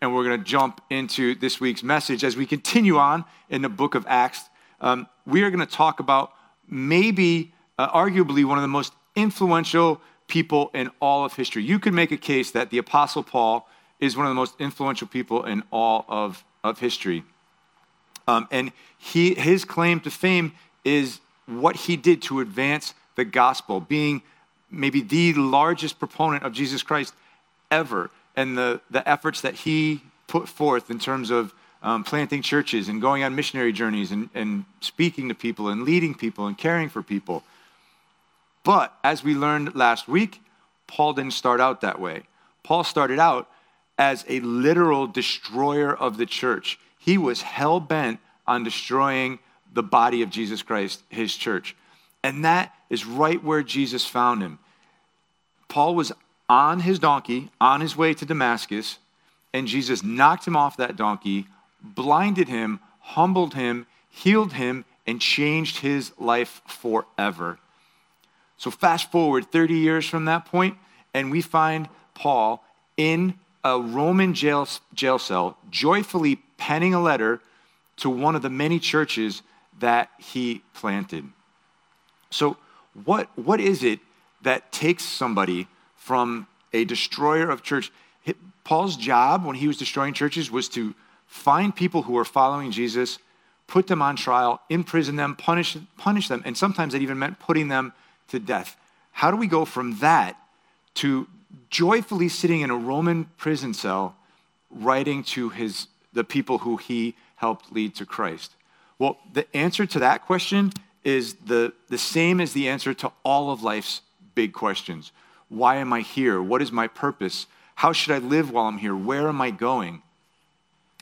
and we're going to jump into this week's message. As we continue on in the book of Acts, um, we are going to talk about maybe, uh, arguably, one of the most influential people in all of history. You could make a case that the Apostle Paul is one of the most influential people in all of, of history. Um, and he, his claim to fame is what he did to advance the gospel, being maybe the largest proponent of Jesus Christ ever, and the, the efforts that he put forth in terms of um, planting churches and going on missionary journeys and, and speaking to people and leading people and caring for people. But as we learned last week, Paul didn't start out that way. Paul started out as a literal destroyer of the church. He was hell bent on destroying the body of Jesus Christ, his church. And that is right where Jesus found him. Paul was on his donkey, on his way to Damascus, and Jesus knocked him off that donkey, blinded him, humbled him, healed him, and changed his life forever. So, fast forward 30 years from that point, and we find Paul in a Roman jail, jail cell, joyfully penning a letter to one of the many churches that he planted. So, what, what is it that takes somebody from a destroyer of church? Paul's job when he was destroying churches was to find people who were following Jesus, put them on trial, imprison them, punish, punish them, and sometimes that even meant putting them to death. How do we go from that to joyfully sitting in a Roman prison cell writing to his, the people who he helped lead to Christ? Well, the answer to that question is the, the same as the answer to all of life's big questions. Why am I here? What is my purpose? How should I live while I'm here? Where am I going?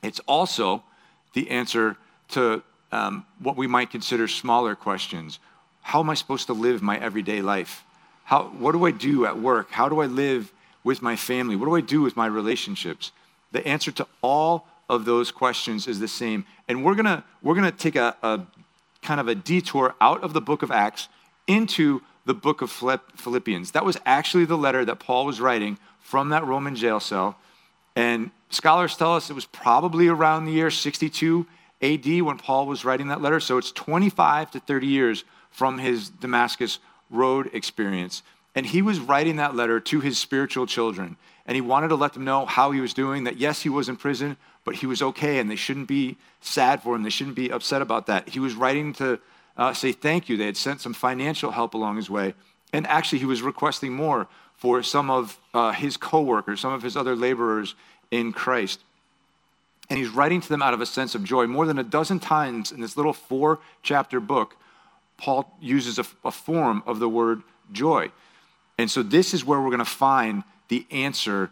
It's also the answer to um, what we might consider smaller questions. How am I supposed to live my everyday life? How, what do I do at work? How do I live with my family? What do I do with my relationships? The answer to all of those questions is the same. And we're gonna, we're gonna take a, a kind of a detour out of the book of Acts into the book of Philippians. That was actually the letter that Paul was writing from that Roman jail cell. And scholars tell us it was probably around the year 62 AD when Paul was writing that letter. So it's 25 to 30 years from his Damascus road experience. And he was writing that letter to his spiritual children. And he wanted to let them know how he was doing, that yes, he was in prison, but he was okay, and they shouldn't be sad for him. They shouldn't be upset about that. He was writing to uh, say thank you. They had sent some financial help along his way. And actually, he was requesting more for some of uh, his coworkers, some of his other laborers in Christ. And he's writing to them out of a sense of joy. More than a dozen times in this little four chapter book, Paul uses a, a form of the word joy. And so, this is where we're going to find the answer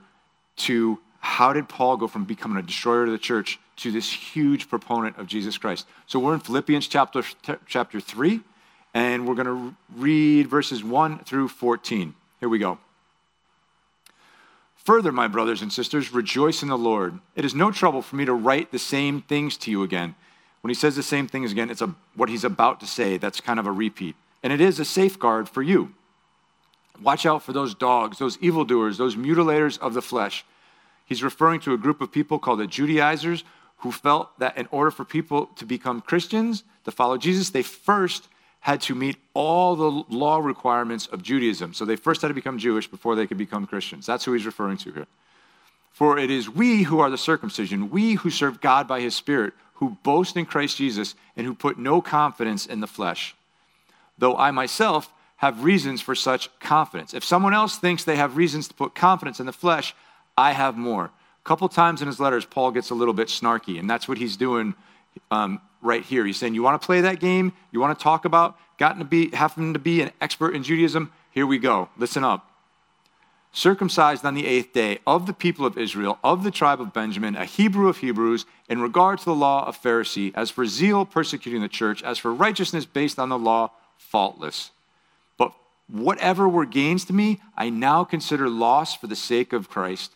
to how did Paul go from becoming a destroyer of the church to this huge proponent of Jesus Christ? So, we're in Philippians chapter, chapter 3, and we're going to read verses 1 through 14. Here we go. Further, my brothers and sisters, rejoice in the Lord. It is no trouble for me to write the same things to you again. When he says the same things again, it's a, what he's about to say. That's kind of a repeat. And it is a safeguard for you. Watch out for those dogs, those evildoers, those mutilators of the flesh. He's referring to a group of people called the Judaizers who felt that in order for people to become Christians, to follow Jesus, they first had to meet all the law requirements of Judaism. So they first had to become Jewish before they could become Christians. That's who he's referring to here. For it is we who are the circumcision, we who serve God by his Spirit, who boast in Christ Jesus, and who put no confidence in the flesh. Though I myself have reasons for such confidence. If someone else thinks they have reasons to put confidence in the flesh, I have more. Couple times in his letters, Paul gets a little bit snarky, and that's what he's doing um, right here. He's saying, You want to play that game? You want to talk about gotten to be, having to be an expert in Judaism? Here we go. Listen up. Circumcised on the eighth day of the people of Israel, of the tribe of Benjamin, a Hebrew of Hebrews, in regard to the law of Pharisee, as for zeal persecuting the church, as for righteousness based on the law, faultless. But whatever were gains to me, I now consider loss for the sake of Christ.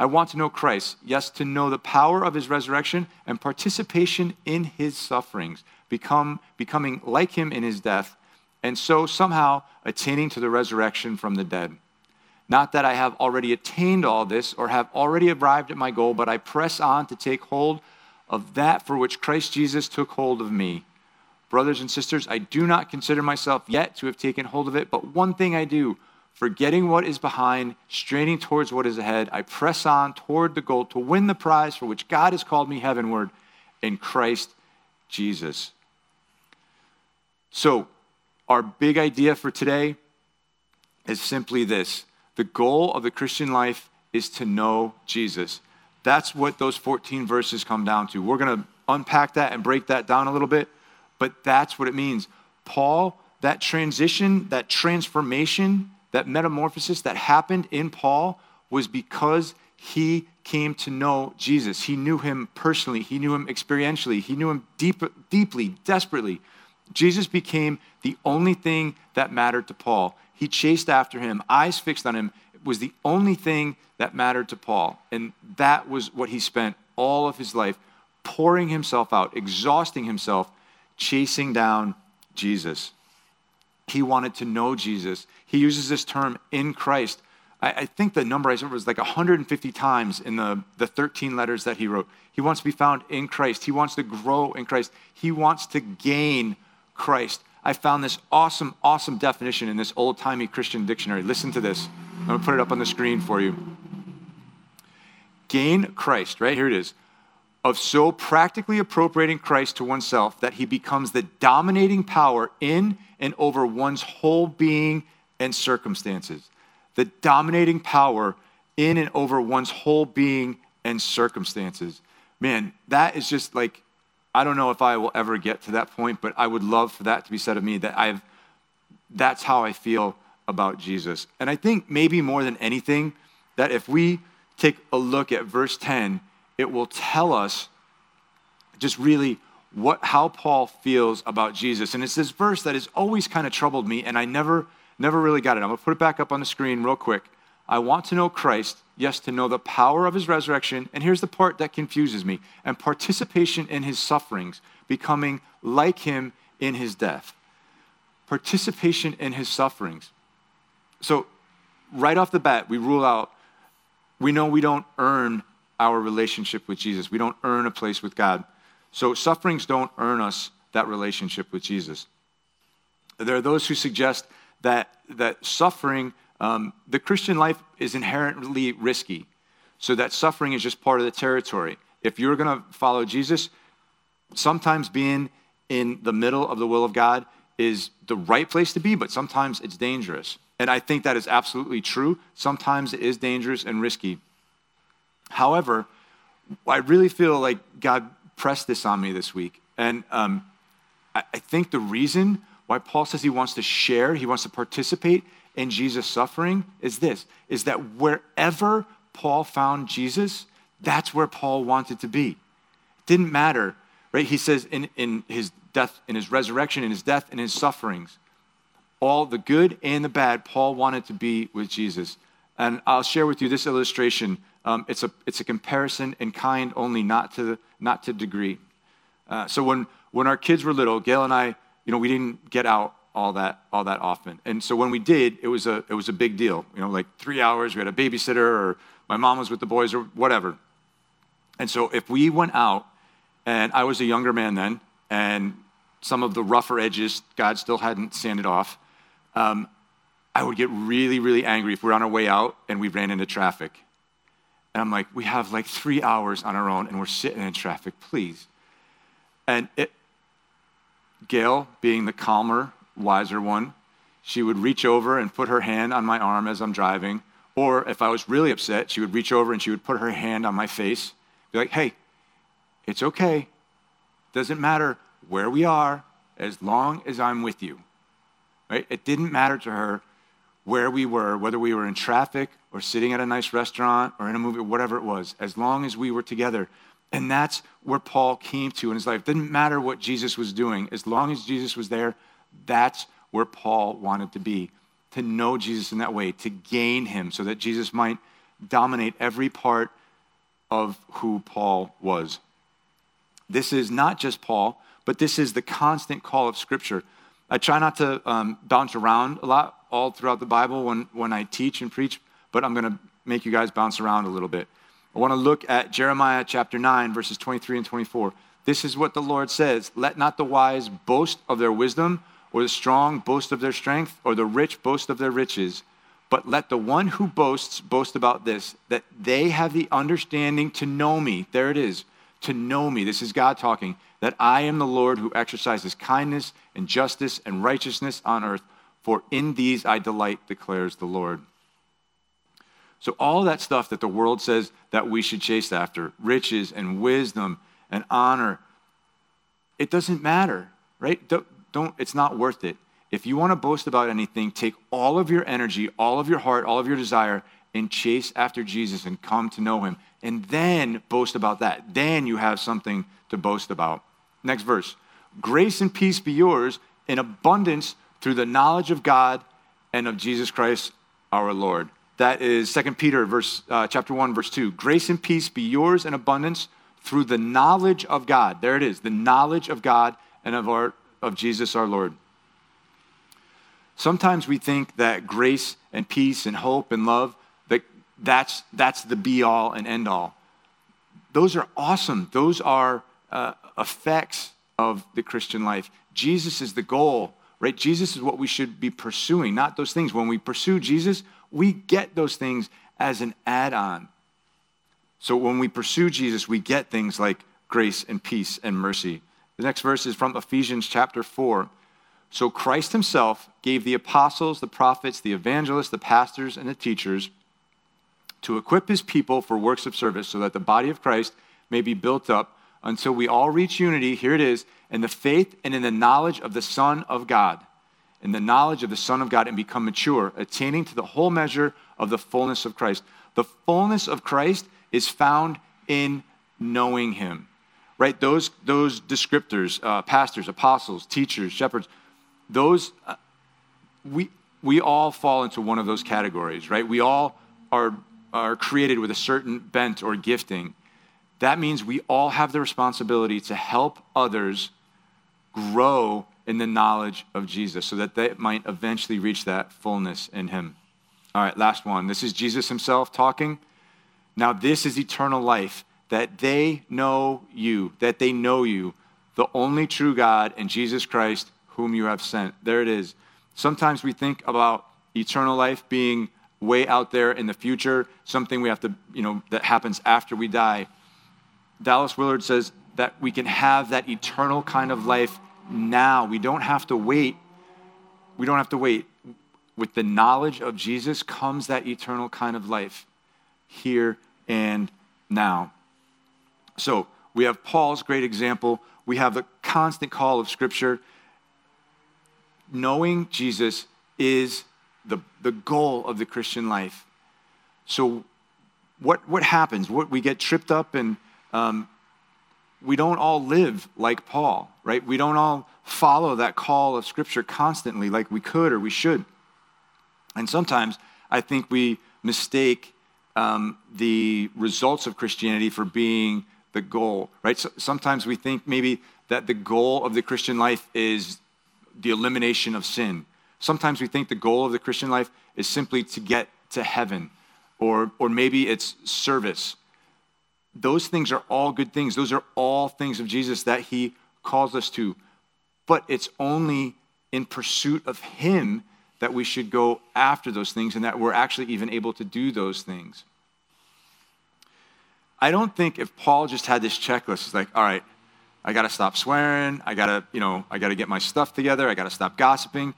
I want to know Christ, yes, to know the power of his resurrection and participation in his sufferings, become, becoming like him in his death, and so somehow attaining to the resurrection from the dead. Not that I have already attained all this or have already arrived at my goal, but I press on to take hold of that for which Christ Jesus took hold of me. Brothers and sisters, I do not consider myself yet to have taken hold of it, but one thing I do Forgetting what is behind, straining towards what is ahead, I press on toward the goal to win the prize for which God has called me heavenward in Christ Jesus. So, our big idea for today is simply this the goal of the Christian life is to know Jesus. That's what those 14 verses come down to. We're going to unpack that and break that down a little bit, but that's what it means. Paul, that transition, that transformation that metamorphosis that happened in Paul was because he came to know Jesus. He knew him personally, he knew him experientially, he knew him deep, deeply, desperately. Jesus became the only thing that mattered to Paul. He chased after him, eyes fixed on him. It was the only thing that mattered to Paul. And that was what he spent all of his life pouring himself out, exhausting himself, chasing down Jesus. He wanted to know Jesus. He uses this term in Christ. I, I think the number I said was like 150 times in the, the 13 letters that he wrote. He wants to be found in Christ. He wants to grow in Christ. He wants to gain Christ. I found this awesome, awesome definition in this old timey Christian dictionary. Listen to this. I'm going to put it up on the screen for you. Gain Christ, right? Here it is. Of so practically appropriating Christ to oneself that he becomes the dominating power in and over one's whole being and circumstances. The dominating power in and over one's whole being and circumstances. Man, that is just like, I don't know if I will ever get to that point, but I would love for that to be said of me that I've, that's how I feel about Jesus. And I think maybe more than anything, that if we take a look at verse 10, it will tell us just really what, how Paul feels about Jesus. And it's this verse that has always kind of troubled me, and I never, never really got it. I'm going to put it back up on the screen real quick. I want to know Christ, yes, to know the power of his resurrection. And here's the part that confuses me and participation in his sufferings, becoming like him in his death. Participation in his sufferings. So, right off the bat, we rule out, we know we don't earn our relationship with Jesus, we don't earn a place with God. So sufferings don't earn us that relationship with Jesus. There are those who suggest that, that suffering, um, the Christian life is inherently risky. So that suffering is just part of the territory. If you're going to follow Jesus, sometimes being in the middle of the will of God is the right place to be, but sometimes it's dangerous. And I think that is absolutely true. Sometimes it is dangerous and risky. However, I really feel like God pressed this on me this week. And um, I, I think the reason why Paul says he wants to share, he wants to participate in Jesus' suffering is this, is that wherever Paul found Jesus, that's where Paul wanted to be. It didn't matter, right? He says in, in his death, in his resurrection, in his death, in his sufferings, all the good and the bad, Paul wanted to be with Jesus. And I'll share with you this illustration um, it's, a, it's a comparison in kind only, not to, not to degree. Uh, so when, when our kids were little, Gail and I, you know, we didn't get out all that, all that often. And so when we did, it was, a, it was a big deal. You know, like three hours, we had a babysitter, or my mom was with the boys, or whatever. And so if we went out, and I was a younger man then, and some of the rougher edges, God still hadn't sanded off, um, I would get really, really angry if we we're on our way out and we ran into traffic. And I'm like, we have like three hours on our own and we're sitting in traffic, please. And it, Gail, being the calmer, wiser one, she would reach over and put her hand on my arm as I'm driving. Or if I was really upset, she would reach over and she would put her hand on my face, be like, hey, it's okay. Doesn't matter where we are as long as I'm with you. Right? It didn't matter to her where we were, whether we were in traffic or sitting at a nice restaurant or in a movie, whatever it was, as long as we were together. And that's where Paul came to in his life. Didn't matter what Jesus was doing, as long as Jesus was there, that's where Paul wanted to be to know Jesus in that way, to gain him, so that Jesus might dominate every part of who Paul was. This is not just Paul, but this is the constant call of Scripture. I try not to um, bounce around a lot all throughout the Bible when, when I teach and preach, but I'm going to make you guys bounce around a little bit. I want to look at Jeremiah chapter 9, verses 23 and 24. This is what the Lord says Let not the wise boast of their wisdom, or the strong boast of their strength, or the rich boast of their riches. But let the one who boasts boast about this, that they have the understanding to know me. There it is, to know me. This is God talking, that I am the Lord who exercises kindness and justice and righteousness on earth, for in these I delight, declares the Lord. So, all that stuff that the world says that we should chase after riches and wisdom and honor it doesn't matter, right? Don't, don't, it's not worth it. If you want to boast about anything, take all of your energy, all of your heart, all of your desire, and chase after Jesus and come to know him. And then boast about that. Then you have something to boast about. Next verse Grace and peace be yours in abundance through the knowledge of God and of Jesus Christ our Lord. That is 2 Peter verse, uh, chapter 1, verse 2. Grace and peace be yours in abundance through the knowledge of God. There it is, the knowledge of God and of, our, of Jesus our Lord. Sometimes we think that grace and peace and hope and love, that that's, that's the be all and end all. Those are awesome. Those are uh, effects of the Christian life. Jesus is the goal, right? Jesus is what we should be pursuing, not those things. When we pursue Jesus, we get those things as an add on. So when we pursue Jesus, we get things like grace and peace and mercy. The next verse is from Ephesians chapter 4. So Christ himself gave the apostles, the prophets, the evangelists, the pastors, and the teachers to equip his people for works of service so that the body of Christ may be built up until we all reach unity. Here it is in the faith and in the knowledge of the Son of God in the knowledge of the Son of God and become mature, attaining to the whole measure of the fullness of Christ. The fullness of Christ is found in knowing Him, right? Those, those descriptors, uh, pastors, apostles, teachers, shepherds, those, uh, we, we all fall into one of those categories, right? We all are, are created with a certain bent or gifting. That means we all have the responsibility to help others grow in the knowledge of Jesus so that they might eventually reach that fullness in Him. All right, last one. This is Jesus Himself talking. Now, this is eternal life that they know you, that they know you, the only true God and Jesus Christ, whom you have sent. There it is. Sometimes we think about eternal life being way out there in the future, something we have to, you know, that happens after we die. Dallas Willard says that we can have that eternal kind of life now. We don't have to wait. We don't have to wait. With the knowledge of Jesus comes that eternal kind of life here and now. So we have Paul's great example. We have the constant call of Scripture. Knowing Jesus is the, the goal of the Christian life. So, what, what happens? What, we get tripped up and um, we don't all live like Paul, right? We don't all follow that call of Scripture constantly like we could or we should. And sometimes I think we mistake um, the results of Christianity for being the goal, right? So sometimes we think maybe that the goal of the Christian life is the elimination of sin. Sometimes we think the goal of the Christian life is simply to get to heaven, or, or maybe it's service those things are all good things. Those are all things of Jesus that he calls us to. But it's only in pursuit of him that we should go after those things and that we're actually even able to do those things. I don't think if Paul just had this checklist, it's like, all right, I got to stop swearing. I got to, you know, I got to get my stuff together. I got to stop gossiping.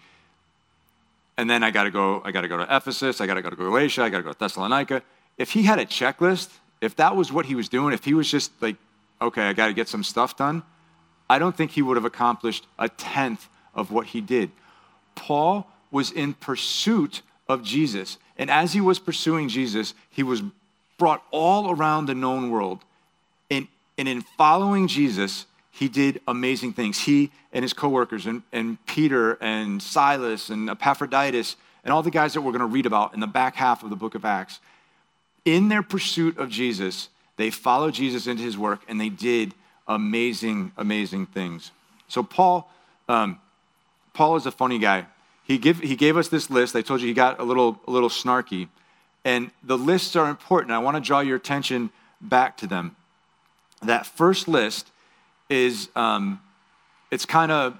And then I got to go, I got to go to Ephesus. I got to go to Galatia. I got to go to Thessalonica. If he had a checklist, if that was what he was doing, if he was just like, okay, I got to get some stuff done, I don't think he would have accomplished a tenth of what he did. Paul was in pursuit of Jesus. And as he was pursuing Jesus, he was brought all around the known world. And, And in following Jesus, he did amazing things. He and his coworkers, and, and Peter and Silas and Epaphroditus, and all the guys that we're going to read about in the back half of the book of Acts, in their pursuit of Jesus, they followed Jesus into his work and they did amazing, amazing things. So, Paul, um, Paul is a funny guy. He, give, he gave us this list. I told you he got a little, a little snarky. And the lists are important. I want to draw your attention back to them. That first list is, um, it's kind of,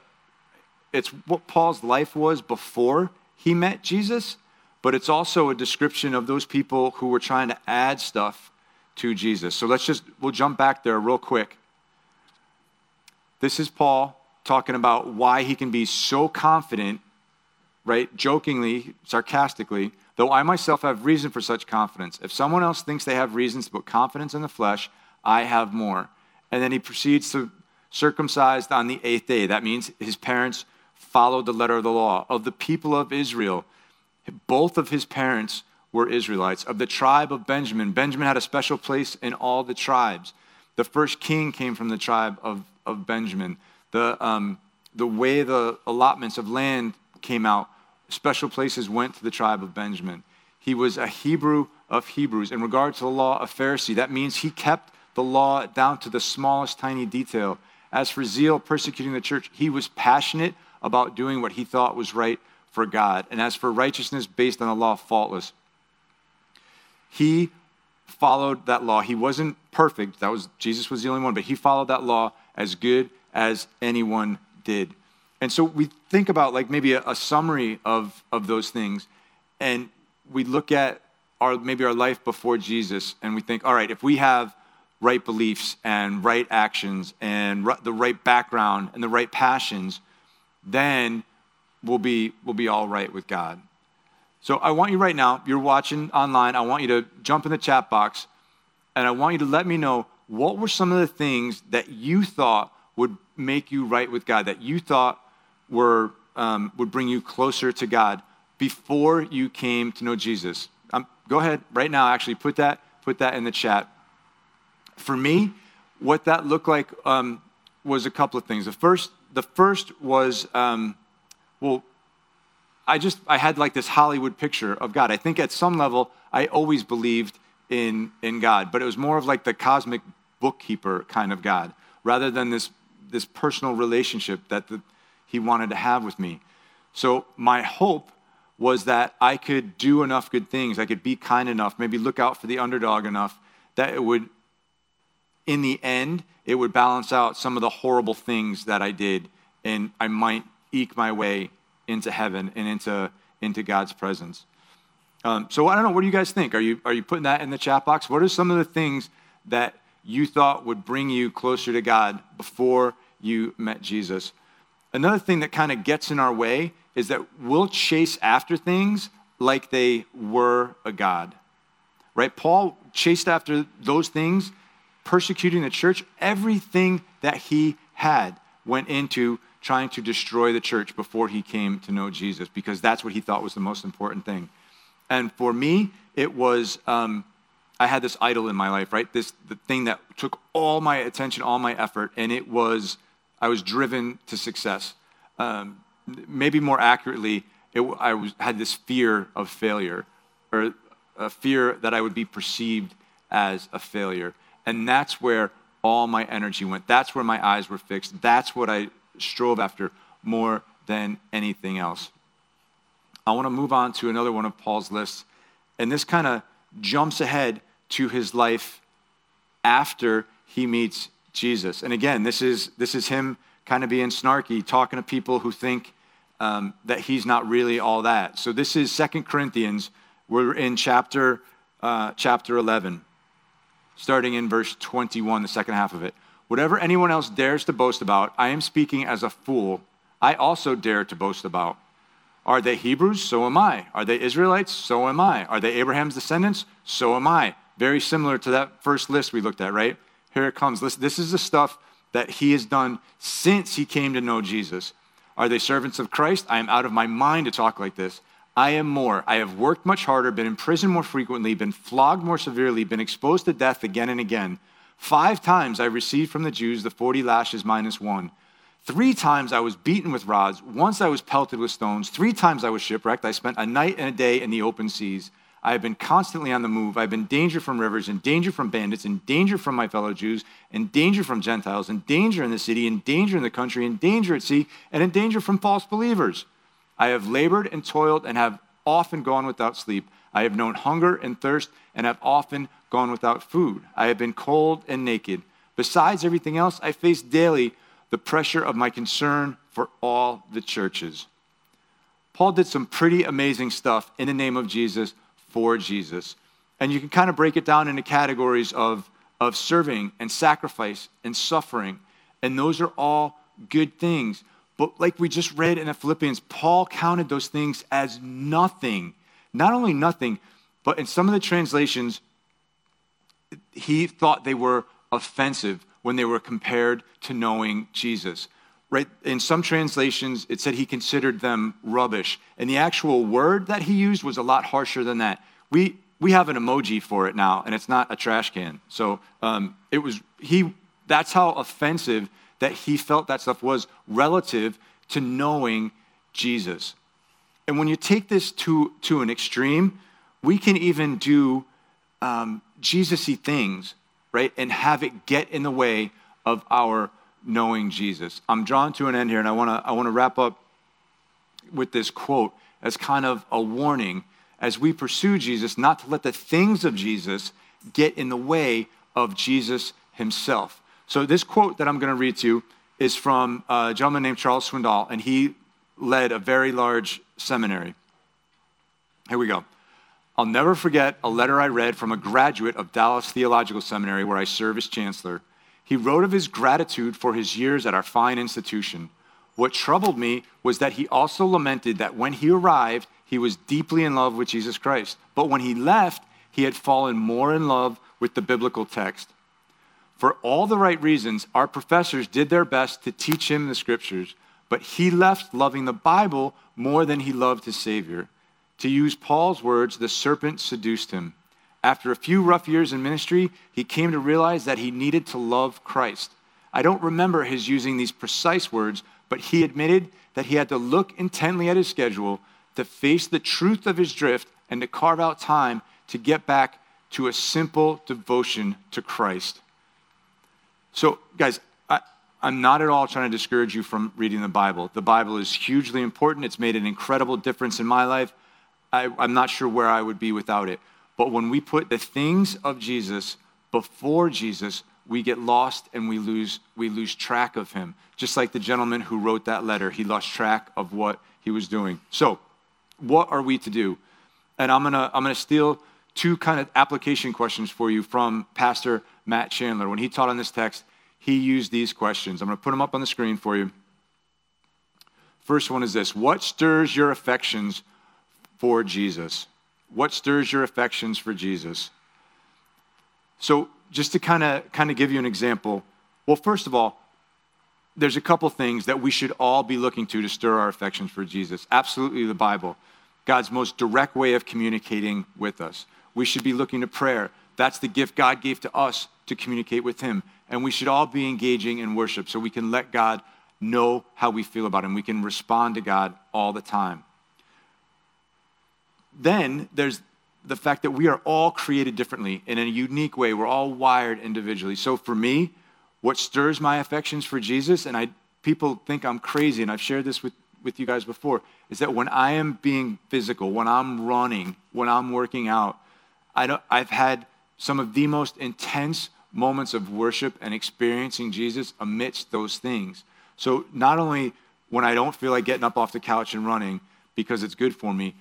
it's what Paul's life was before he met Jesus, but it's also a description of those people who were trying to add stuff to Jesus. So let's just, we'll jump back there real quick. This is Paul talking about why he can be so confident, right? Jokingly, sarcastically, though I myself have reason for such confidence. If someone else thinks they have reasons to put confidence in the flesh, I have more. And then he proceeds to circumcised on the eighth day. That means his parents followed the letter of the law. Of the people of Israel, both of his parents were Israelites. Of the tribe of Benjamin, Benjamin had a special place in all the tribes. The first king came from the tribe of, of Benjamin. The, um, the way the allotments of land came out, special places went to the tribe of Benjamin. He was a Hebrew of Hebrews. In regard to the law of Pharisee, that means he kept the law down to the smallest tiny detail. As for zeal persecuting the church, he was passionate about doing what he thought was right for God. And as for righteousness based on the law, faultless. He followed that law. He wasn't perfect. That was Jesus was the only one, but he followed that law as good as anyone did. And so we think about like maybe a, a summary of, of those things, and we look at our maybe our life before Jesus, and we think, all right, if we have right beliefs and right actions and the right background and the right passions, then we'll be, we'll be all right with God. So I want you right now, you're watching online, I want you to jump in the chat box and I want you to let me know what were some of the things that you thought would make you right with God, that you thought were, um, would bring you closer to God before you came to know Jesus. Um, go ahead right now, actually put that, put that in the chat. For me, what that looked like um, was a couple of things. The first, the first was, um, well, I just I had like this Hollywood picture of God. I think at some level I always believed in in God, but it was more of like the cosmic bookkeeper kind of God, rather than this this personal relationship that the, He wanted to have with me. So my hope was that I could do enough good things, I could be kind enough, maybe look out for the underdog enough that it would in the end, it would balance out some of the horrible things that I did, and I might eke my way into heaven and into, into God's presence. Um, so I don't know. What do you guys think? Are you, are you putting that in the chat box? What are some of the things that you thought would bring you closer to God before you met Jesus? Another thing that kind of gets in our way is that we'll chase after things like they were a God. Right? Paul chased after those things persecuting the church, everything that he had went into trying to destroy the church before he came to know Jesus because that's what he thought was the most important thing. And for me, it was um, I had this idol in my life, right? This the thing that took all my attention, all my effort, and it was I was driven to success. Um, maybe more accurately, it, I was, had this fear of failure, or a fear that I would be perceived as a failure. And that's where all my energy went. That's where my eyes were fixed. That's what I strove after more than anything else. I want to move on to another one of Paul's lists. And this kind of jumps ahead to his life after he meets Jesus. And again, this is, this is him kind of being snarky, talking to people who think um, that he's not really all that. So this is Second Corinthians. We're in chapter, uh, chapter 11 starting in verse 21, the second half of it. Whatever anyone else dares to boast about, I am speaking as a fool. I also dare to boast about. Are they Hebrews? So am I. Are they Israelites? So am I. Are they Abraham's descendants? So am I. Very similar to that first list we looked at, right? Here it comes. This is the stuff that he has done since he came to know Jesus. Are they servants of Christ? I am out of my mind to talk like this. I am more. I have worked much harder, been in prison more frequently, been flogged more severely, been exposed to death again and again. Five times I received from the Jews the 40 lashes minus one. Three times I was beaten with rods. Once I was pelted with stones. Three times I was shipwrecked. I spent a night and a day in the open seas. I have been constantly on the move. I've been in danger from rivers, in danger from bandits, in danger from my fellow Jews, in danger from Gentiles, in danger in the city, in danger in the country, in danger at sea, and in danger from false believers. I have labored and toiled and have often gone without sleep. I have known hunger and thirst and have often gone without food. I have been cold and naked. Besides everything else, I face daily the pressure of my concern for all the churches. Paul did some pretty amazing stuff in the name of Jesus for Jesus. And you can kind of break it down into categories of, of serving and sacrifice and suffering. And those are all good things. But like we just read in the Philippians, Paul counted those things as nothing. Not only nothing, but in some of the translations, he thought they were offensive when they were compared to knowing Jesus. Right? In some translations, it said he considered them rubbish. And the actual word that he used was a lot harsher than that. We, we have an emoji for it now, and it's not a trash can. So um, it was, he, that's how offensive that he felt that stuff was relative to knowing Jesus. And when you take this to, to an extreme, we can even do um, Jesus y things right? And have it get in the way of our knowing Jesus. I'm drawn to an end here, and I want to I want to wrap up with this quote as kind of a warning as we pursue Jesus, not to let the things of Jesus get in the way of Jesus himself. So, this quote that I'm going to read to you is from a gentleman named Charles Swindoll, and he led a very large seminary. Here we go. I'll never forget a letter I read from a graduate of Dallas Theological Seminary, where I serve as chancellor. He wrote of his gratitude for his years at our fine institution. What troubled me was that he also lamented that when he arrived, he was deeply in love with Jesus Christ. But when he left, he had fallen more in love with the biblical text. For all the right reasons, our professors did their best to teach him the scriptures, but he left loving the Bible more than he loved his Savior. To use Paul's words, the serpent seduced him. After a few rough years in ministry, he came to realize that he needed to love Christ. I don't remember his using these precise words, but he admitted that he had to look intently at his schedule to face the truth of his drift and to carve out time to get back to a simple devotion to Christ. So, guys, I, am not at all trying to discourage you from reading the Bible. The Bible is hugely important. It's made an incredible difference in my life. I, I'm not sure where I would be without it. But when we put the things of Jesus before Jesus, we get lost and we lose, we lose track of him. Just like the gentleman who wrote that letter, he lost track of what he was doing. So, what are we to do? And I'm gonna, I'm gonna steal two kind of application questions for you from Pastor Matt Chandler. When he taught on this text, he used these questions. I'm gonna put them up on the screen for you. First one is this What stirs your affections for Jesus? What stirs your affections for Jesus? So, just to kind of kind of give you an example, well, first of all, there's a couple things that we should all be looking to to stir our affections for Jesus. Absolutely, the Bible, God's most direct way of communicating with us. We should be looking to prayer. That's the gift God gave to us to communicate with Him. And we should all be engaging in worship so we can let God know how we feel about Him. We can respond to God all the time then there's the fact that we are all created differently in a unique way. We're all wired individually. So for me, what stirs my affections for Jesus, and I people think I'm crazy, and I've shared this with, with you guys before, is that when I am being physical, when I'm running, when I'm working out, I don't, I've had some of the most intense moments of worship and experiencing Jesus amidst those things. So not only when I don't feel like getting up off the couch and running because it's good for me,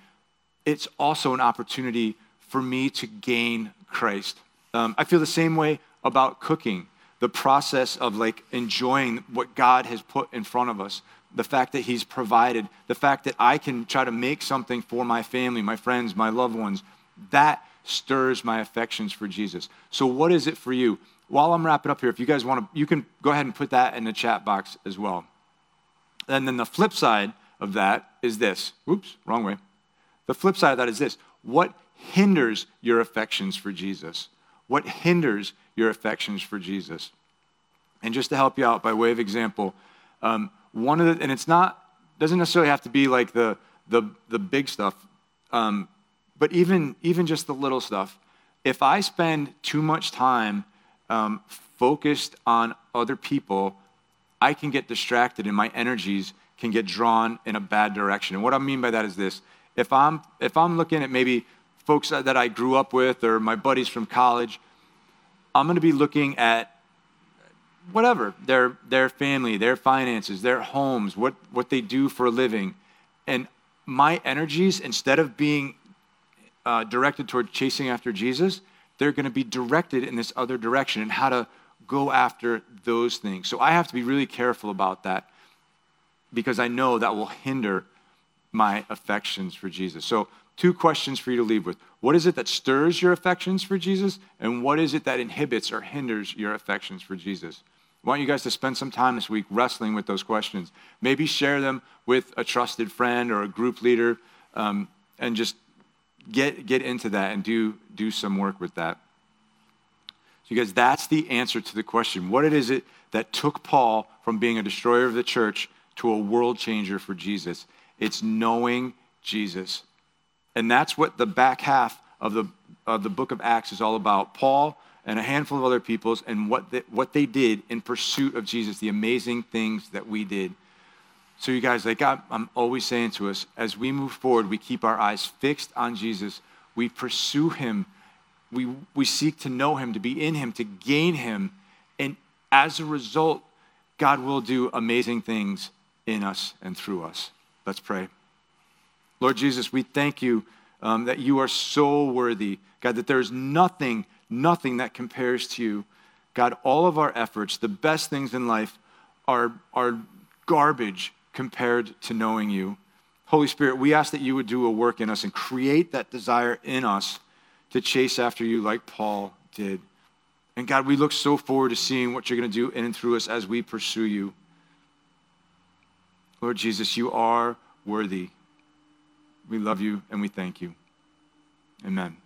it's also an opportunity for me to gain Christ. Um, I feel the same way about cooking, the process of like enjoying what God has put in front of us, the fact that He's provided, the fact that I can try to make something for my family, my friends, my loved ones. That stirs my affections for Jesus. So, what is it for you? While I'm wrapping up here, if you guys want to, you can go ahead and put that in the chat box as well. And then the flip side of that is this. Oops, wrong way. The flip side of that is this what hinders your affections for Jesus? What hinders your affections for Jesus. And just to help you out by way of example, um, one of the, and it's not, doesn't necessarily have to be like the, the, the big stuff, um, but even, even just the little stuff. If I spend too much time um, focused on other people, I can get distracted and my energies can get drawn in a bad direction. And what I mean by that is this if I'm, if I'm looking at maybe folks that I grew up with or my buddies from college, I'm going to be looking at whatever their their family, their finances, their homes, what what they do for a living, and my energies instead of being uh, directed toward chasing after Jesus, they're going to be directed in this other direction and how to go after those things. So I have to be really careful about that because I know that will hinder my affections for Jesus. So two questions for you to leave with. What is it that stirs your affections for Jesus? And what is it that inhibits or hinders your affections for Jesus? I want you guys to spend some time this week wrestling with those questions. Maybe share them with a trusted friend or a group leader um, and just get, get into that and do, do some work with that. So, guys, that's the answer to the question. What it is it that took Paul from being a destroyer of the church to a world changer for Jesus? It's knowing Jesus. And that's what the back half of the, of the book of Acts is all about. Paul and a handful of other peoples and what they, what they did in pursuit of Jesus, the amazing things that we did. So, you guys, like I, I'm always saying to us, as we move forward, we keep our eyes fixed on Jesus. We pursue him. We, we seek to know him, to be in him, to gain him. And as a result, God will do amazing things in us and through us. Let's pray. Lord Jesus, we thank you um, that you are so worthy. God, that there's nothing nothing that compares to you. God, all of our efforts, the best things in life, are, are garbage compared to knowing you. Holy Spirit, we ask that you would do a work in us and create that desire in us to chase after you like Paul did. And God, we look so forward to seeing what you're going to do in and through us as we pursue you. Lord Jesus, you are worthy. We love you and we thank you. Amen.